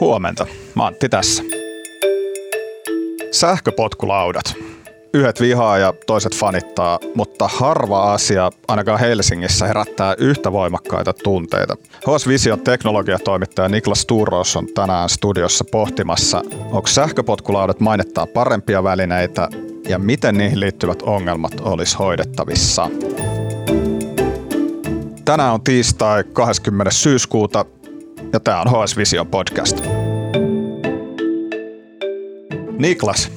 Huomenta. Antti tässä. Sähköpotkulaudat. Yhdet vihaa ja toiset fanittaa, mutta harva asia ainakaan Helsingissä herättää yhtä voimakkaita tunteita. HS Vision teknologiatoimittaja Niklas Turos on tänään studiossa pohtimassa, onko sähköpotkulaudat mainittaa parempia välineitä ja miten niihin liittyvät ongelmat olisi hoidettavissa. Tänään on tiistai 20. syyskuuta ja tämä on HS Vision podcast. Niklas,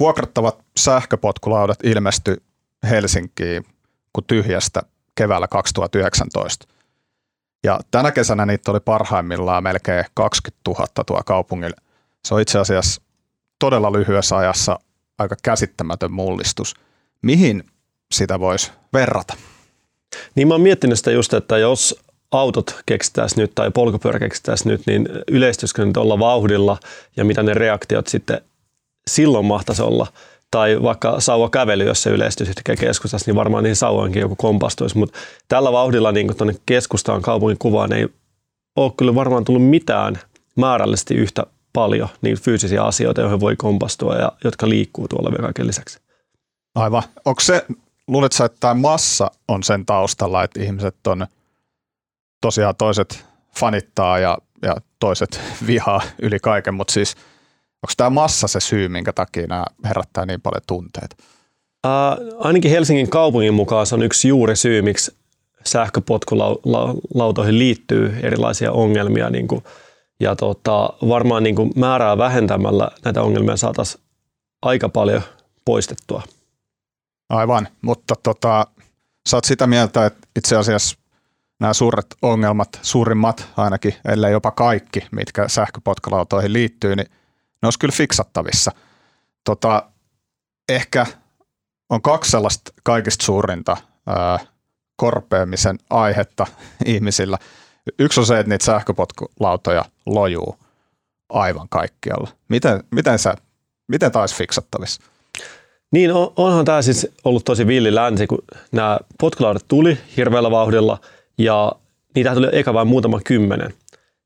vuokrattavat sähköpotkulaudat ilmestyi Helsinkiin kuin tyhjästä keväällä 2019. Ja tänä kesänä niitä oli parhaimmillaan melkein 20 000 tuo kaupungilla. Se on itse asiassa todella lyhyessä ajassa aika käsittämätön mullistus. Mihin sitä voisi verrata? Niin mä oon miettinyt sitä just, että jos autot keksittäisiin nyt tai polkupyörä keksittäisiin nyt, niin yleistyisikö nyt olla vauhdilla ja mitä ne reaktiot sitten silloin mahtaisi olla. Tai vaikka sauva kävely, jos se yleistyisi yhtäkkiä keskustassa, niin varmaan niihin sauvoinkin joku kompastuisi. Mutta tällä vauhdilla niin tuonne keskustaan kaupungin kuvaan ei ole kyllä varmaan tullut mitään määrällisesti yhtä paljon niin fyysisiä asioita, joihin voi kompastua ja jotka liikkuu tuolla vielä kaiken lisäksi. Aivan. Onko se, luuletko että tämä massa on sen taustalla, että ihmiset on tosiaan toiset fanittaa ja, ja toiset vihaa yli kaiken, mutta siis onko tämä massa se syy, minkä takia nämä herättää niin paljon tunteita? Ää, ainakin Helsingin kaupungin mukaan se on yksi juuri syy, miksi sähköpotkulautoihin liittyy erilaisia ongelmia. Niin kuin, ja tota, varmaan niin kuin määrää vähentämällä näitä ongelmia saataisiin aika paljon poistettua. Aivan, mutta tota, sä oot sitä mieltä, että itse asiassa nämä suuret ongelmat, suurimmat ainakin, ellei jopa kaikki, mitkä sähköpotkulautoihin liittyy, niin ne olisi kyllä fiksattavissa. Tota, ehkä on kaksi sellaista kaikista suurinta ää, korpeamisen aihetta ihmisillä. Yksi on se, että niitä sähköpotkulautoja lojuu aivan kaikkialla. Miten, miten, sä, miten taisi fiksattavissa? Niin, onhan tämä siis ollut tosi villi länsi, kun nämä potkulaudat tuli hirveällä vauhdilla – ja niitä tuli eka vain muutama kymmenen.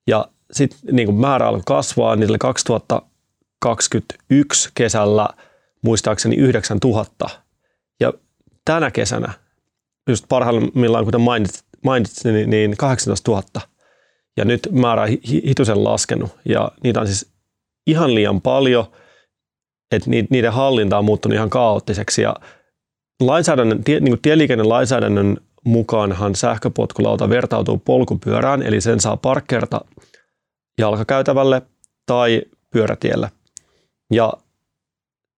Ja sitten niin määrä alkoi kasvaa, oli 2021 kesällä muistaakseni 9000. Ja tänä kesänä, just parhaimmillaan kuten mainitsit, mainitsit niin, niin 18 000. Ja nyt määrä on hitusen laskenut ja niitä on siis ihan liian paljon, että niiden hallinta on muuttunut ihan kaoottiseksi ja lainsäädännön, tie, niin tieliikennelainsäädännön mukaanhan sähköpotkulauta vertautuu polkupyörään, eli sen saa parkkeerata jalkakäytävälle tai pyörätielle. Ja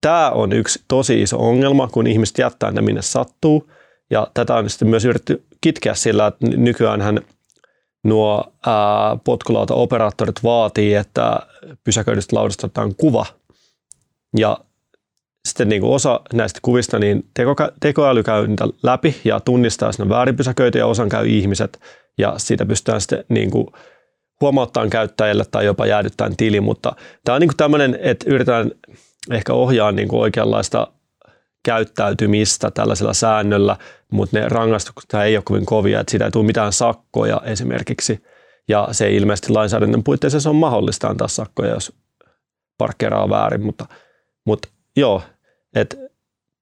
tämä on yksi tosi iso ongelma, kun ihmiset jättää ne minne sattuu. Ja tätä on sitten myös yritetty kitkeä sillä, että nykyään nuo potkulauta-operaattorit vaatii, että pysäköidystä laudasta otetaan kuva. Ja sitten niin kuin osa näistä kuvista, niin teko, tekoäly käy niitä läpi ja tunnistaa sinne väärinpysäköitä ja osan käy ihmiset ja siitä pystytään sitten niin kuin huomauttamaan käyttäjälle tai jopa jäädyttämään tili, mutta tämä on niin kuin tämmöinen, että yritetään ehkä ohjaa niin kuin oikeanlaista käyttäytymistä tällaisella säännöllä, mutta ne rangaistukset ei ole kovin kovia, että siitä ei tule mitään sakkoja esimerkiksi. Ja se ei ilmeisesti lainsäädännön puitteissa on mahdollista antaa sakkoja, jos parkkeeraa väärin, mutta, mutta joo, että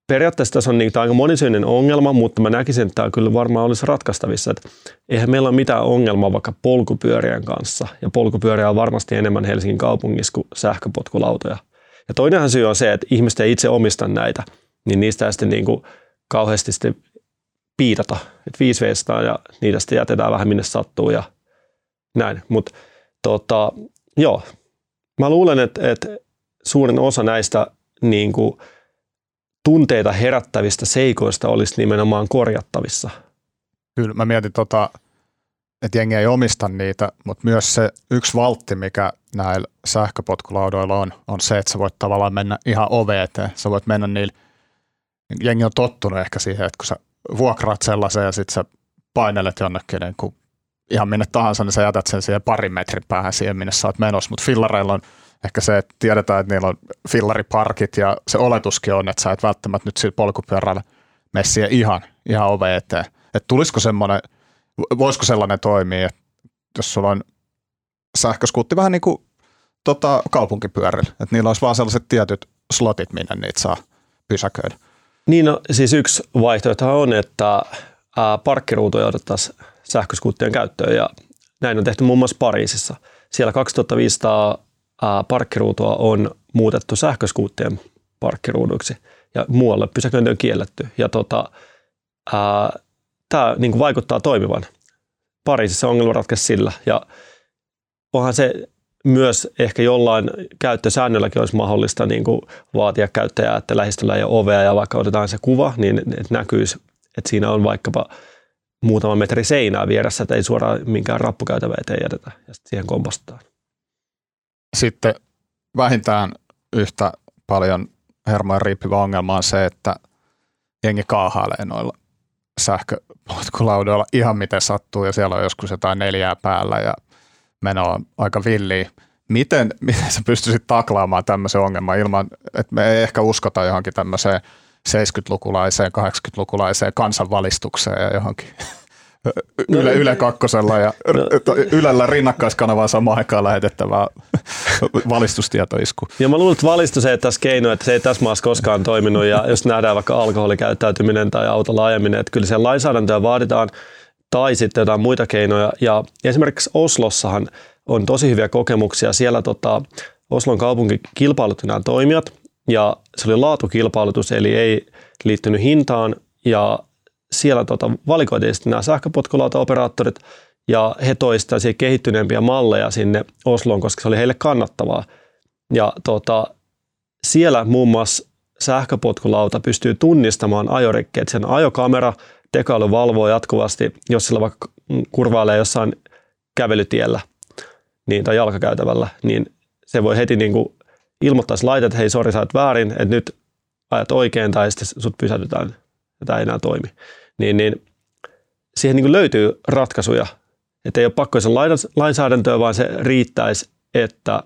periaatteessa tässä on niin, aika monisyinen ongelma, mutta mä näkisin, että tämä kyllä varmaan olisi ratkaistavissa. Että eihän meillä ole mitään ongelmaa vaikka polkupyörien kanssa, ja polkupyöriä on varmasti enemmän Helsingin kaupungissa kuin sähköpotkulautoja. Ja toinenhan syy on se, että ihmiset ei itse omista näitä, niin niistä ei sitten niin kuin kauheasti sitten piitata, että viisi veistaa ja niitä sitten jätetään vähän minne sattuu ja näin. Mutta tota, joo, mä luulen, että, että suurin osa näistä niin kuin tunteita herättävistä seikoista olisi nimenomaan korjattavissa. Kyllä, mä mietin tota, että jengi ei omista niitä, mutta myös se yksi valtti, mikä näillä sähköpotkulaudoilla on, on se, että sä voit tavallaan mennä ihan ove. Sä voit mennä niillä, jengi on tottunut ehkä siihen, että kun sä vuokraat sellaisen ja sitten sä painelet jonnekin niin kuin ihan minne tahansa, niin sä jätät sen siihen parin metrin päähän siihen, minne sä oot menossa. Mutta fillareilla on ehkä se, että tiedetään, että niillä on fillariparkit ja se oletuskin on, että sä et välttämättä nyt sillä polkupyörällä messiä ihan, ihan ove eteen. Että tulisiko semmoinen, voisiko sellainen toimia, että jos sulla on sähköskuutti vähän niin kuin tota, kaupunkipyörillä, että niillä olisi vaan sellaiset tietyt slotit, minne niitä saa pysäköidä. Niin, no, siis yksi vaihtoehto on, että parkkiruutuja otettaisiin sähköskuuttien käyttöön ja näin on tehty muun muassa Pariisissa. Siellä 2500 ää, parkkiruutua on muutettu sähköskuuttien parkkiruuduiksi ja muualle pysäköinti on kielletty. Ja tota, tämä niin vaikuttaa toimivan. Pariisissa ongelma ratkaisi sillä ja onhan se myös ehkä jollain käyttösäännölläkin olisi mahdollista niin kuin vaatia käyttäjää, että lähistöllä ei ole ovea ja vaikka otetaan se kuva, niin että näkyisi, että siinä on vaikkapa muutama metri seinää vieressä, että ei suoraan minkään rappukäytävä eteen jätetä ja sitten siihen kompastetaan. Sitten vähintään yhtä paljon hermojen riippivä ongelma on se, että jengi kaahailee noilla sähköpotkulaudoilla ihan miten sattuu ja siellä on joskus jotain neljää päällä ja meno on aika villiä. Miten, miten sä pystyisit taklaamaan tämmöisen ongelman ilman, että me ei ehkä uskota johonkin tämmöiseen 70-lukulaiseen, 80-lukulaiseen kansanvalistukseen ja johonkin Yle, Yle kakkosella ja no. Ylellä rinnakkaiskanavaan samaan aikaan lähetettävää valistustietoisku. Ja mä luulen, että valistus ei tässä keino, että se ei tässä maassa koskaan toiminut ja jos nähdään vaikka alkoholikäyttäytyminen tai autolla ajaminen, että kyllä se lainsäädäntöä vaaditaan tai sitten jotain muita keinoja. Ja esimerkiksi Oslossahan on tosi hyviä kokemuksia. Siellä tota, Oslon kaupunki kilpailutti nämä toimijat ja se oli laatukilpailutus, eli ei liittynyt hintaan ja siellä tota, valikoitiin sitten nämä sähköpotkulautaoperaattorit ja he toistaisivat kehittyneempiä malleja sinne Osloon, koska se oli heille kannattavaa. Ja tota, siellä muun muassa sähköpotkulauta pystyy tunnistamaan ajorikkeet. Sen ajokamera tekoäly valvoo jatkuvasti, jos sillä vaikka kurvailee jossain kävelytiellä niin, tai jalkakäytävällä, niin se voi heti niin kuin ilmoittaa laite, että hei, sori, sä väärin, että nyt ajat oikein tai sitten sut pysäytetään ja tämä ei enää toimi. Niin, niin siihen niin löytyy ratkaisuja, että ei ole pakko sen lainsäädäntöä, vaan se riittäisi, että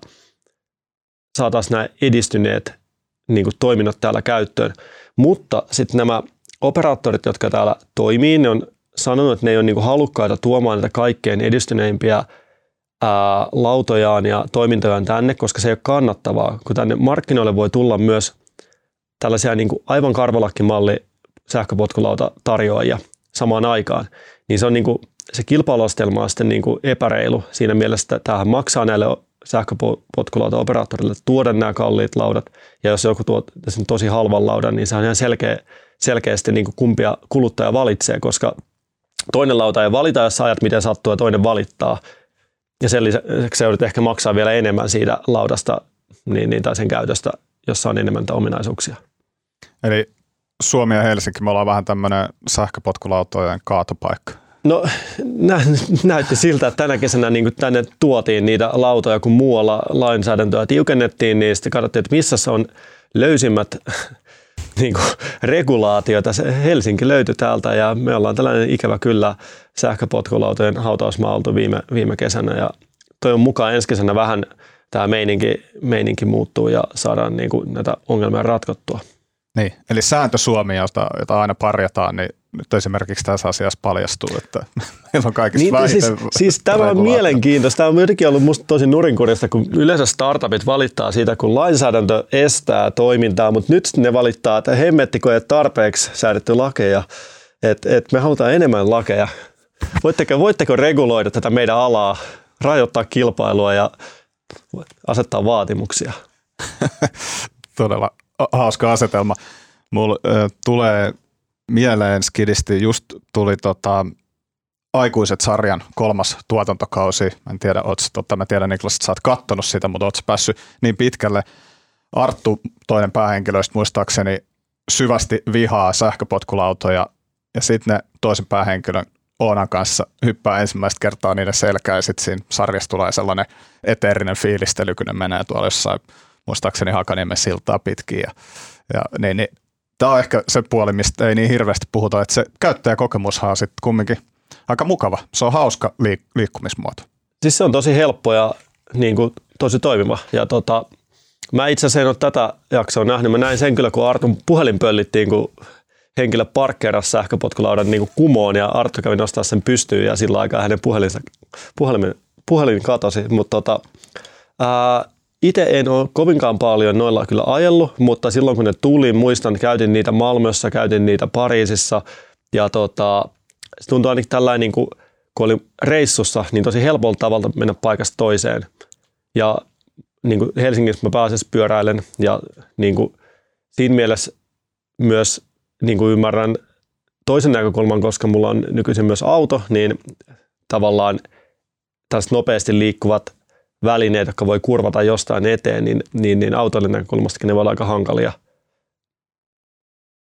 saataisiin nämä edistyneet niin kuin toiminnot täällä käyttöön. Mutta sitten nämä operaattorit, jotka täällä toimii, ne on sanonut, että ne ei ole niin kuin halukkaita tuomaan näitä kaikkein edistyneimpiä ää, lautojaan ja toimintojaan tänne, koska se ei ole kannattavaa, kun tänne markkinoille voi tulla myös tällaisia niin kuin aivan karvalakkimalli sähköpotkulauta tarjoajia samaan aikaan, niin se on niin kuin, se kilpailuastelma on sitten niin kuin epäreilu. Siinä mielessä, että tämähän maksaa näille sähköpotkulauta-operaattorille tuoda nämä kalliit laudat, ja jos joku tuo tosi halvan laudan, niin se on ihan selkeä, selkeästi niin kuin kumpia kuluttaja valitsee, koska toinen lauta ei valita, jos ajat miten sattuu ja toinen valittaa, ja sen lisäksi se ehkä maksaa vielä enemmän siitä laudasta niin, niin, tai sen käytöstä, jossa on enemmän ominaisuuksia. Eli Suomi ja Helsinki, me ollaan vähän tämmöinen sähköpotkulautojen kaatopaikka. No nä, näytti siltä, että tänä kesänä niin tänne tuotiin niitä lautoja, kun muualla lainsäädäntöä tiukennettiin, niin sitten katsottiin, että missä on löysimmät niin kuin, regulaatioita. Helsinki löytyi täältä ja me ollaan tällainen ikävä kyllä sähköpotkulautojen hautausmaa oltu viime, viime kesänä ja toi on mukaan ensi kesänä vähän tämä meininki, meininki muuttuu ja saadaan niin kuin, näitä ongelmia ratkottua. Niin, eli sääntö Suomi, jota, jota aina parjataan, niin nyt esimerkiksi tässä asiassa paljastuu, että meillä on kaikista niin, siis, siis tämä on mielenkiintoista. Tämä on jotenkin ollut minusta tosi nurinkurista, kun yleensä startupit valittaa siitä, kun lainsäädäntö estää toimintaa, mutta nyt ne valittaa, että hemmettikö ei tarpeeksi säädetty lakeja, että et me halutaan enemmän lakeja. Voitteko, voitteko reguloida tätä meidän alaa, rajoittaa kilpailua ja asettaa vaatimuksia? Todella hauska asetelma. Mulla äh, tulee mieleen skidisti, just tuli tota, Aikuiset sarjan kolmas tuotantokausi. Mä en tiedä, ootko, totta, mä tiedän Niklas, että sä oot kattonut sitä, mutta ootko päässyt niin pitkälle. Arttu, toinen päähenkilöistä muistaakseni, syvästi vihaa sähköpotkulautoja ja sitten ne toisen päähenkilön Oonan kanssa hyppää ensimmäistä kertaa niiden selkää ja sitten siinä sarjassa tulee sellainen eteerinen fiilistely, kun ne menee tuolla jossain muistaakseni Hakaniemen siltaa pitkin. Ja, ja niin, niin, tämä on ehkä se puoli, mistä ei niin hirveästi puhuta, että se käyttäjäkokemushan on sitten kumminkin aika mukava. Se on hauska liik- liikkumismuoto. Siis se on tosi helppo ja niin kuin, tosi toimiva. Ja tota, mä itse asiassa en ole tätä jaksoa nähnyt. Mä näin sen kyllä, kun Artun puhelin pöllittiin, kun henkilö parkkeerasi sähköpotkulaudan niin kumoon ja Arttu kävi nostaa sen pystyyn ja sillä aikaa hänen puhelinsa, puhelin, puhelin katosi. Mutta tota, itse en ole kovinkaan paljon noilla kyllä ajellut, mutta silloin kun ne tuli, muistan, käytin niitä Malmössä, käytin niitä Pariisissa ja tota, se tuntui ainakin tällainen, niin kuin, kun oli reissussa, niin tosi helpolta tavalla mennä paikasta toiseen. Ja niin kuin Helsingissä mä pääasiassa pyöräilen ja niin kuin, siinä mielessä myös niin kuin ymmärrän toisen näkökulman, koska mulla on nykyisin myös auto, niin tavallaan tällaiset nopeasti liikkuvat välineet, jotka voi kurvata jostain eteen, niin, niin, niin autoille näkökulmastakin ne voi olla aika hankalia.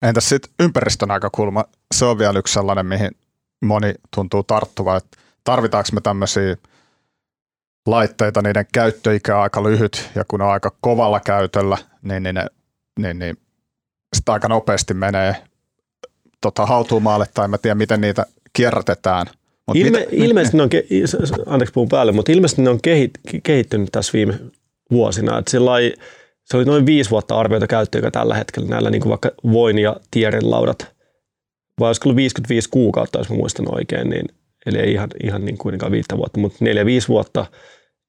Entäs sitten ympäristön näkökulma? Se on vielä yksi sellainen, mihin moni tuntuu tarttuva, että tarvitaanko me tämmöisiä laitteita, niiden käyttöikä on aika lyhyt ja kun on aika kovalla käytöllä, niin, niin, ne, niin, niin sitä aika nopeasti menee tota, hautuumaalle tai mä tiedän miten niitä kierrätetään. Ilme, mitä, ilmeisesti ne on, anteeksi puhun päälle, mutta ilmeisesti ne on kehit, kehittynyt tässä viime vuosina. Että sellai, se oli noin viisi vuotta arvioita käyttöä tällä hetkellä näillä niin kuin vaikka voin ja tierin laudat. Vai olisiko ollut 55 kuukautta, jos mä muistan oikein, niin, eli ei ihan, ihan niin kuitenkaan viittä vuotta, mutta neljä, viisi vuotta.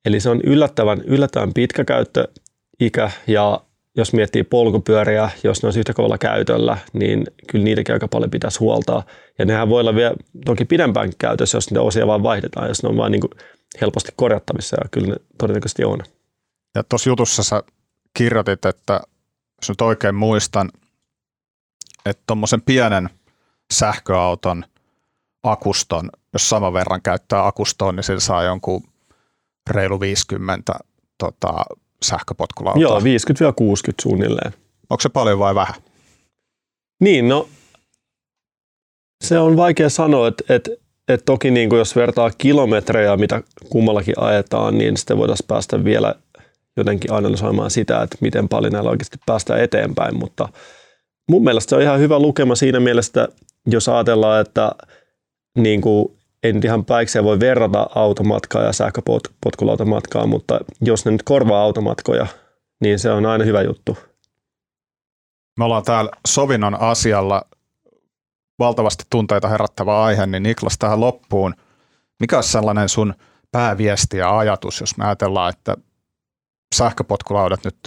Eli se on yllättävän, yllättävän pitkä käyttöikä ja jos miettii polkupyöriä, jos ne on yhtä kovalla käytöllä, niin kyllä niitäkin aika paljon pitäisi huoltaa. Ja nehän voi olla vielä toki pidempään käytössä, jos niitä osia vaan vaihdetaan, jos ne on vain niin helposti korjattavissa, ja kyllä ne todennäköisesti on. Ja tuossa jutussa sä kirjoitit, että jos nyt oikein muistan, että tuommoisen pienen sähköauton akuston, jos saman verran käyttää akustoon, niin sillä saa jonkun reilu 50 tota, sähköpotkulautaa? Joo, 50-60 suunnilleen. Onko se paljon vai vähän? Niin, no se on vaikea sanoa, että, että, että toki niin kuin jos vertaa kilometrejä, mitä kummallakin ajetaan, niin sitten voitaisiin päästä vielä jotenkin analysoimaan sitä, että miten paljon näillä oikeasti päästään eteenpäin, mutta mun mielestä se on ihan hyvä lukema siinä mielessä, jos ajatellaan, että niin kuin ei nyt ihan päikseen voi verrata automatkaa ja sähköpotkulautamatkaa, mutta jos ne nyt korvaa automatkoja, niin se on aina hyvä juttu. Me ollaan täällä sovinnon asialla valtavasti tunteita herättävä aihe, niin Niklas tähän loppuun. Mikä olisi sellainen sun pääviesti ja ajatus, jos me ajatellaan, että sähköpotkulaudat nyt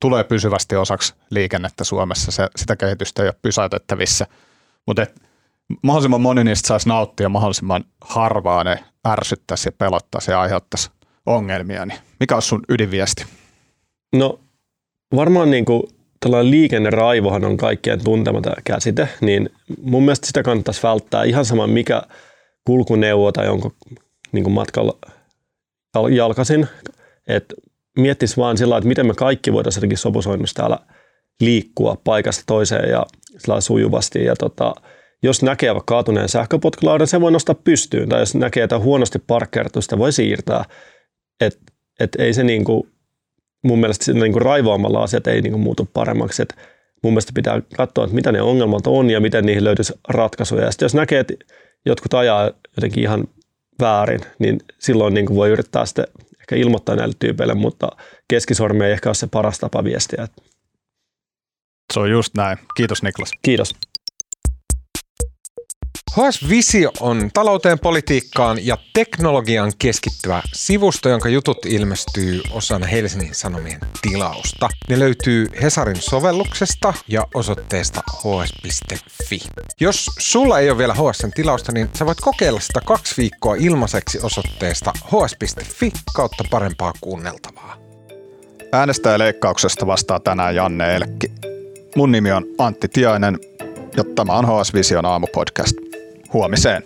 tulee pysyvästi osaksi liikennettä Suomessa, se, sitä kehitystä ei ole pysäytettävissä, mutta mahdollisimman moni niistä saisi nauttia, mahdollisimman harvaa ne ärsyttäisi ja pelottaisi ja aiheuttaisi ongelmia, niin mikä on sun ydinviesti? No varmaan niin kuin tällainen liikenneraivohan on kaikkien tuntematon käsite, niin mun mielestä sitä kannattaisi välttää ihan sama mikä kulkuneuvo tai onko niin kuin matkalla jalkasin, että miettisi vaan sillä että miten me kaikki voitaisiin jotenkin sopusoinnussa täällä liikkua paikasta toiseen ja sillä sujuvasti ja tota, jos näkee vaikka kaatuneen sähköpotkulaudan, se voi nostaa pystyyn. Tai jos näkee jotain huonosti parkkeerattu, sitä voi siirtää. Et, et ei se niinku, mun mielestä niinku raivoamalla asiat ei niinku muutu paremmaksi. Et mun mielestä pitää katsoa, että mitä ne ongelmat on ja miten niihin löytyisi ratkaisuja. Ja sitten jos näkee, että jotkut ajaa jotenkin ihan väärin, niin silloin niin voi yrittää sitten ehkä ilmoittaa näille tyypeille, mutta keskisormi ei ehkä ole se paras tapa viestiä. Se on just näin. Kiitos Niklas. Kiitos. HS Visio on talouteen, politiikkaan ja teknologiaan keskittyvä sivusto, jonka jutut ilmestyy osana Helsingin Sanomien tilausta. Ne löytyy Hesarin sovelluksesta ja osoitteesta hs.fi. Jos sulla ei ole vielä HSn tilausta, niin sä voit kokeilla sitä kaksi viikkoa ilmaiseksi osoitteesta hs.fi kautta parempaa kuunneltavaa. Äänestäjäleikkauksesta vastaa tänään Janne Elkki. Mun nimi on Antti Tiainen ja tämä on HS Vision aamupodcast. Huomiseen.